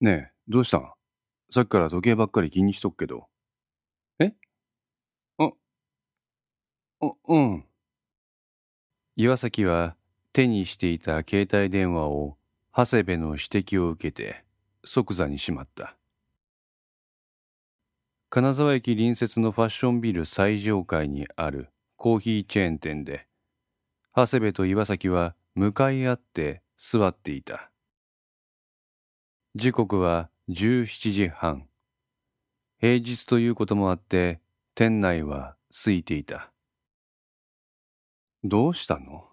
ねえ、どうしたん？さっきから時計ばっかり気にしとくけど。え？あ、あ、うん。岩崎は手にしていた携帯電話を長谷部の指摘を受けて即座にしまった。金沢駅隣接のファッションビル最上階にあるコーヒーチェーン店で長谷部と岩崎は向かい合って座っていた時刻は17時半。平日ということもあって店内は空いていた。どうしたの？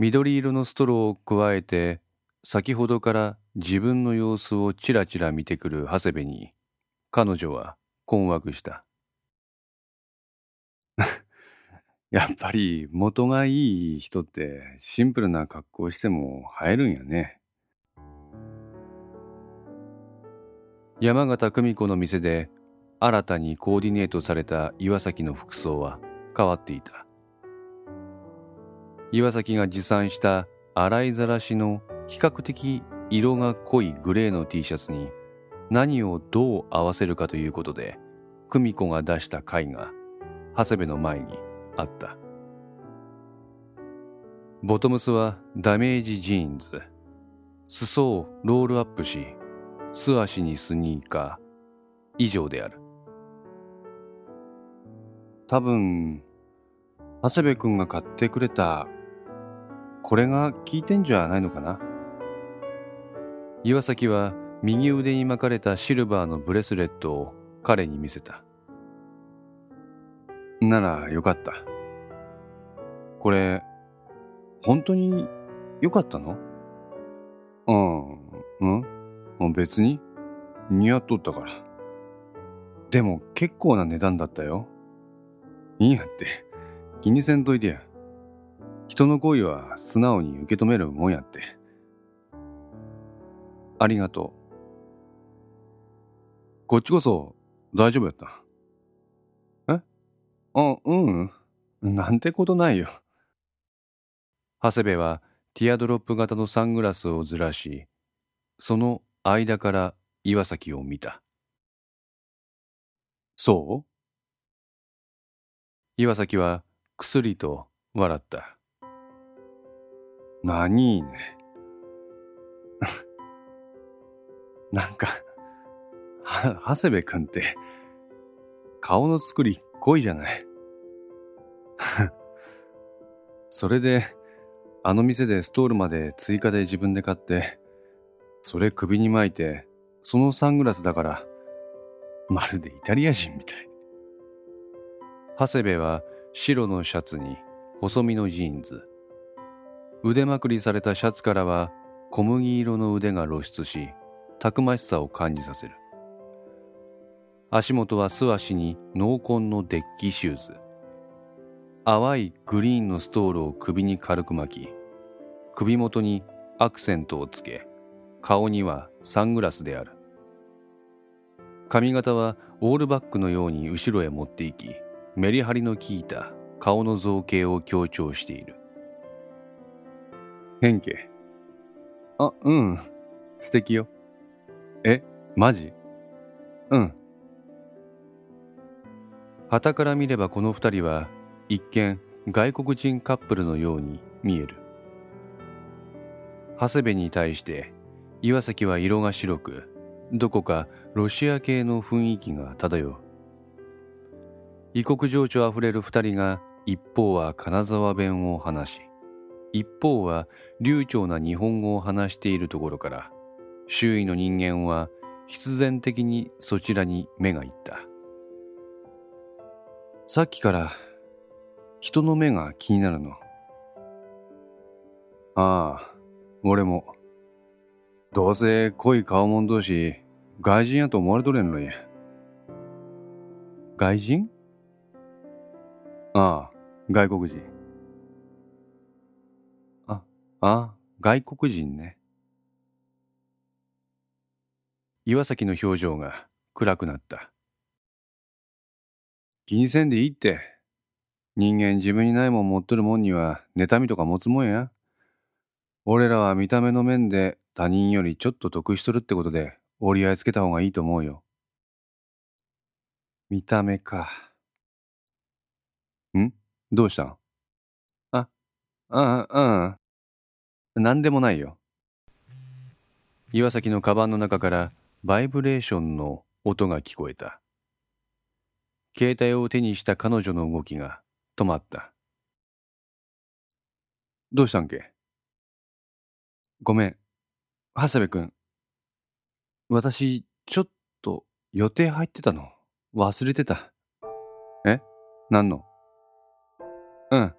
緑色のストローを加えて先ほどから自分の様子をちらちら見てくる長谷部に彼女は困惑した。やっぱり元がいい人ってシンプルな格好しても映えるんやね。山形久美子の店で新たにコーディネートされた岩崎の服装は変わっていた。岩崎が持参した洗いざらしの比較的色が濃いグレーの T シャツに何をどう合わせるかということで久美子が出した絵が長谷部の前にあった。ボトムスはダメージジーンズ。裾をロールアップし素足にスニーカー。以上である。多分長谷部君が買ってくれたこれが効いてんじゃないのかな？岩崎は右腕に巻かれたシルバーのブレスレットを彼に見せた。ならよかった。これ本当によかったの？うんうん？別に似合っとったから。でも結構な値段だったよ。いいやって。気にせんといてや。人の恋は素直に受け止めるもんやって。ありがとう。こっちこそ大丈夫やった。え？あうん。なんてことないよ。長谷部はティアドロップ型のサングラスをずらしその間から岩崎を見た。そう？岩崎はくすりと笑った。何いね。なんかは長谷部君って顔の作り濃いじゃない。それであの店でストールまで追加で自分で買ってそれ首に巻いてそのサングラスだからまるでイタリア人みたい。長谷部は白のシャツに細身のジーンズ。腕まくりされたシャツからは小麦色の腕が露出したくましさを感じさせる。足元は素足に濃紺のデッキシューズ。淡いグリーンのストールを首に軽く巻き首元にアクセントをつけ顔にはサングラスである。髪型はオールバックのように後ろへ持っていきメリハリの効いた顔の造形を強調している。変形。あうん。素敵よ。えマジ？うん。旗から見ればこの二人は一見外国人カップルのように見える。長谷部に対して岩崎は色が白くどこかロシア系の雰囲気が漂う。異国情緒あふれる二人が一方は金沢弁を話し一方は流暢な日本語を話しているところから周囲の人間は必然的にそちらに目がいった。さっきから人の目が気になるの。ああ俺も。どうせ濃い顔もん同士外人やと思われとれんのや外人？ああ外国人。あああ外国人ね。岩崎の表情が暗くなった。気にせんでいいって。人間自分にないもん持っとるもんには妬みとか持つもんや。俺らは見た目の面で他人よりちょっと得しとるってことで折り合いつけた方がいいと思うよ。見た目か。ん？どうした？んあ、あ、うん。なんでもないよ。岩崎のカバンの中からバイブレーションの音が聞こえた。携帯を手にした彼女の動きが止まった。どうしたんけ？ごめん。長谷部くん。私、ちょっと予定入ってたの。忘れてた。え？何の？うん。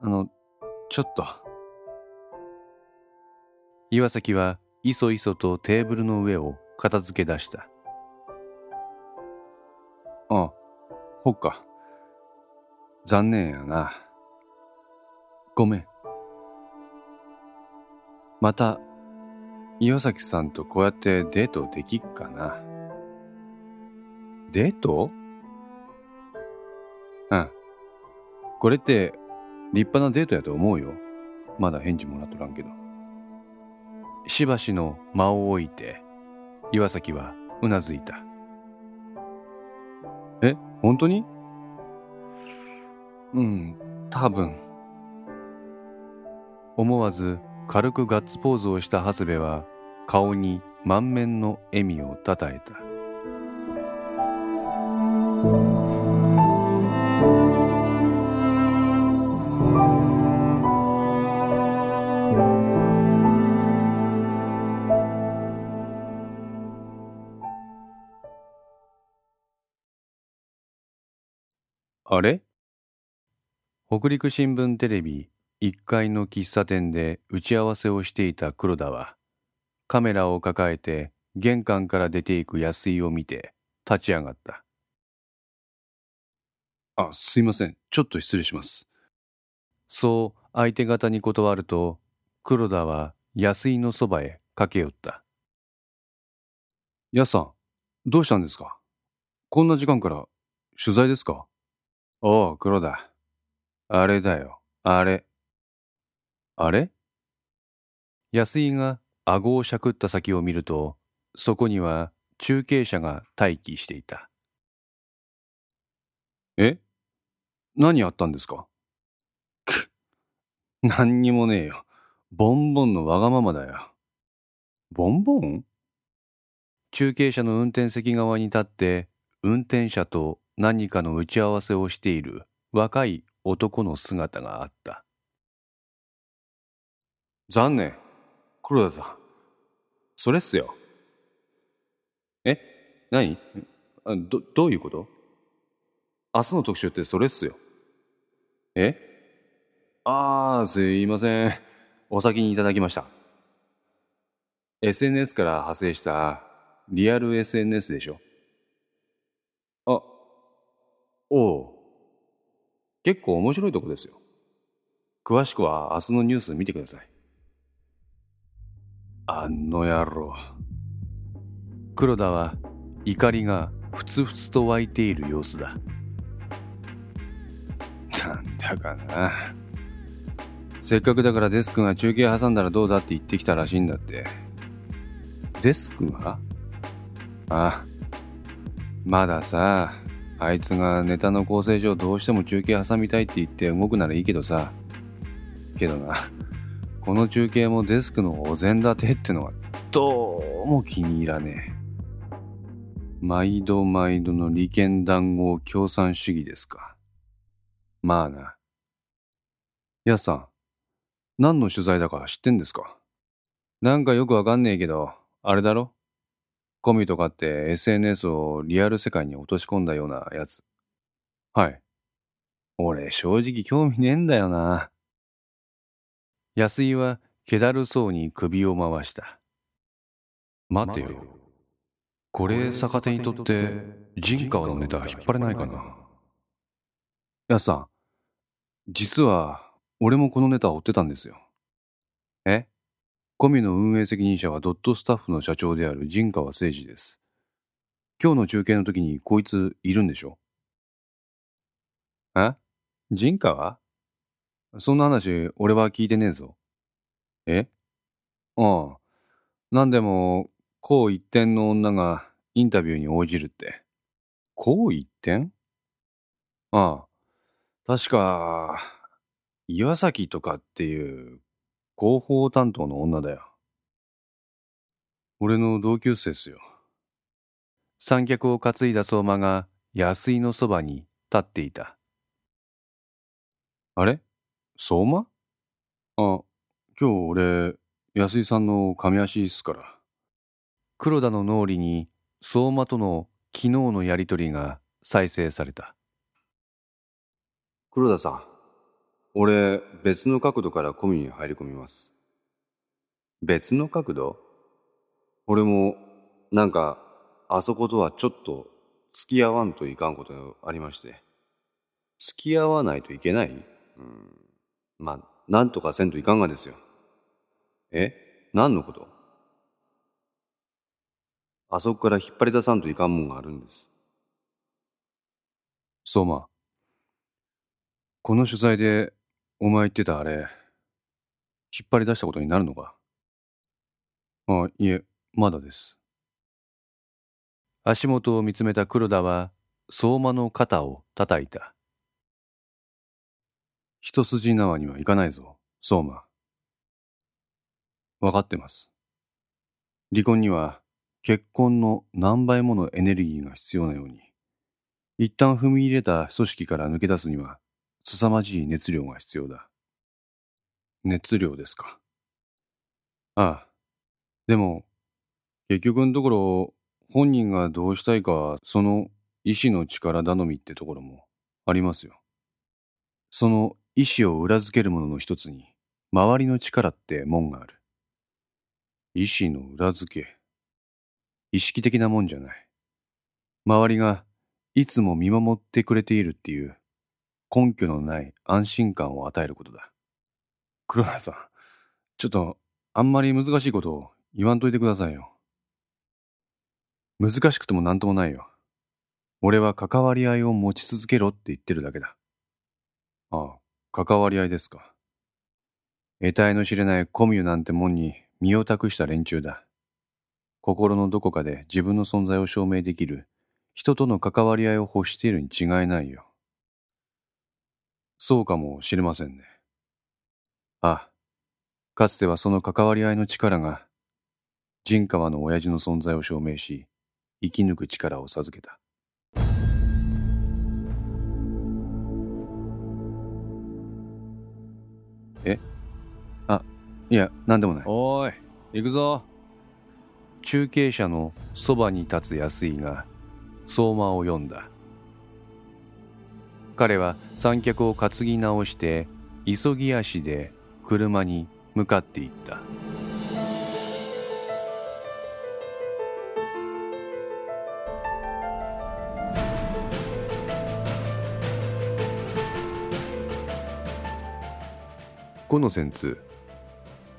あの、ちょっと。岩崎はいそいそとテーブルの上を片付け出した。ああ、ほっか。残念やな。ごめん。また、岩崎さんとこうやってデートできっかな？デート？うん。これって立派なデートやと思うよ。まだ返事もらっとらんけど。しばしの間を置いて、岩崎はうなずいた。え、本当に？うん、多分。思わず軽くガッツポーズをした長谷部は顔に満面の笑みをたたえた。あれ？北陸新聞テレビ1階の喫茶店で打ち合わせをしていた黒田はカメラを抱えて玄関から出ていく安井を見て立ち上がった。あ、すいません。ちょっと失礼します。そう相手方に断ると黒田は安井のそばへ駆け寄った。やさん、どうしたんですか？こんな時間から取材ですか？おう、黒田。あれだよ、あれ。あれ？安井が顎をしゃくった先を見ると、そこには中継車が待機していた。え？何あったんですか？く、何にもねえよ。ボンボンのわがままだよ。ボンボン？中継車の運転席側に立って運転者と何かの打ち合わせをしている若い男の姿があった。残念。黒田さん。それっすよ。え？何？ど、どういうこと？明日の特集ってそれっすよ。え？あー、すいません。お先にいただきました。SNS から派生したリアル SNS でしょ？あ、おう。結構面白いとこですよ。詳しくは明日のニュース見てください。あの野郎。黒田は怒りがふつふつと湧いている様子だ。なんだかな。せっかくだからデスクが中継挟んだらどうだって言ってきたらしいんだって。デスクが？ああ。まださ、あいつがネタの構成上どうしても中継挟みたいって言って動くならいいけどさ。けどな、この中継もデスクのお膳立てってのはどうも気に入らねえ。毎度毎度の利権談合共産主義ですか。まあな。やさん、何の取材だか知ってんですかなんかよくわかんねえけど、あれだろコミとかって SNS をリアル世界に落とし込んだようなやつ。はい。俺正直興味ねえんだよな。安井は気だるそうに首を回した。待てよ。これ逆手にとって陣川のネタ引っ張れないかな。安さん、実は俺もこのネタ追ってたんですよ。え？コミの運営責任者はドットスタッフの社長である陣川誠二です。今日の中継の時にこいついるんでしょ？え？陣川？そんな話俺は聞いてねえぞ。え？ああ。なんでも、こう一点の女がインタビューに応じるって。こう一点？ああ。確か、岩崎とかっていう広報担当の女だよ。俺の同級生っすよ。三脚を担いだ相馬が安井のそばに立っていた。あれ？相馬？あ、今日俺、安井さんの神足っすから。黒田の脳裏に相馬との昨日のやりとりが再生された。黒田さん、俺別の角度からコミに入り込みます。別の角度？俺もなんかあそことはちょっと付き合わんといかんことありまして。付き合わないといけない？うん。まあ、なんとかせんといかんがですよ。え？何のこと？あそこから引っ張り出さんといかんもんがあるんです。相馬。この取材でお前言ってたあれ、引っ張り出したことになるのか？あ、いえ、まだです。足元を見つめた黒田は相馬の肩を叩いた。一筋縄にはいかないぞ、相馬。わかってます。離婚には結婚の何倍ものエネルギーが必要なように、一旦踏み入れた組織から抜け出すには凄まじい熱量が必要だ。熱量ですか。ああ。でも、結局のところ、本人がどうしたいか、その意志の力頼みってところもありますよ。その意志を裏付けるものの一つに、周りの力ってもんがある。意志の裏付け。意識的なもんじゃない。周りがいつも見守ってくれているっていう根拠のない安心感を与えることだ。黒田さん、ちょっとあんまり難しいことを言わんといてくださいよ。難しくても何ともないよ。俺は関わり合いを持ち続けろって言ってるだけだ。ああ、関わり合いですか？得体の知れないコミュなんてもんに身を託した連中だ。心のどこかで自分の存在を証明できる人との関わり合いを欲しているに違いないよ。そうかもしれませんね。ああ、かつてはその関わり合いの力が、陣川の親父の存在を証明し、生き抜く力を授けた。いや、なんでもない。おい、行くぞ。中継車のそばに立つ安井が相馬を読んだ。彼は三脚を担ぎ直して急ぎ足で車に向かっていった。このンツ